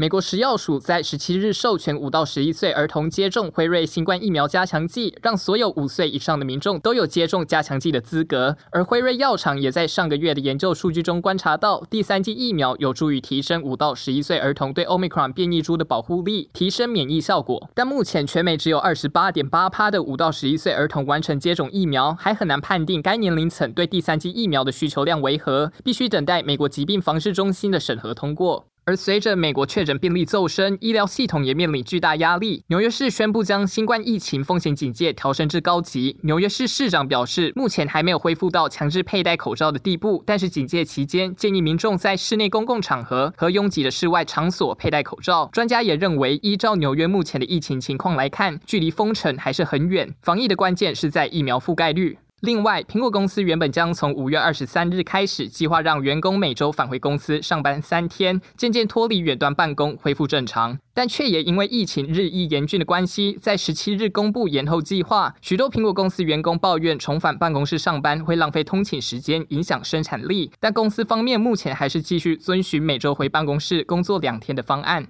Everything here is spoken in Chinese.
美国食药署在十七日授权五到十一岁儿童接种辉瑞新冠疫苗加强剂，让所有五岁以上的民众都有接种加强剂的资格。而辉瑞药厂也在上个月的研究数据中观察到，第三剂疫苗有助于提升五到十一岁儿童对 Omicron 变异株的保护力，提升免疫效果。但目前全美只有二十八点八趴的五到十一岁儿童完成接种疫苗，还很难判定该年龄层对第三剂疫苗的需求量为何，必须等待美国疾病防治中心的审核通过。而随着美国确诊病例骤升，医疗系统也面临巨大压力。纽约市宣布将新冠疫情风险警戒调升至高级。纽约市市长表示，目前还没有恢复到强制佩戴口罩的地步，但是警戒期间建议民众在室内公共场合和拥挤的室外场所佩戴口罩。专家也认为，依照纽约目前的疫情情况来看，距离封城还是很远。防疫的关键是在疫苗覆盖率。另外，苹果公司原本将从五月二十三日开始计划让员工每周返回公司上班三天，渐渐脱离远端办公，恢复正常，但却也因为疫情日益严峻的关系，在十七日公布延后计划。许多苹果公司员工抱怨重返办公室上班会浪费通勤时间，影响生产力。但公司方面目前还是继续遵循每周回办公室工作两天的方案。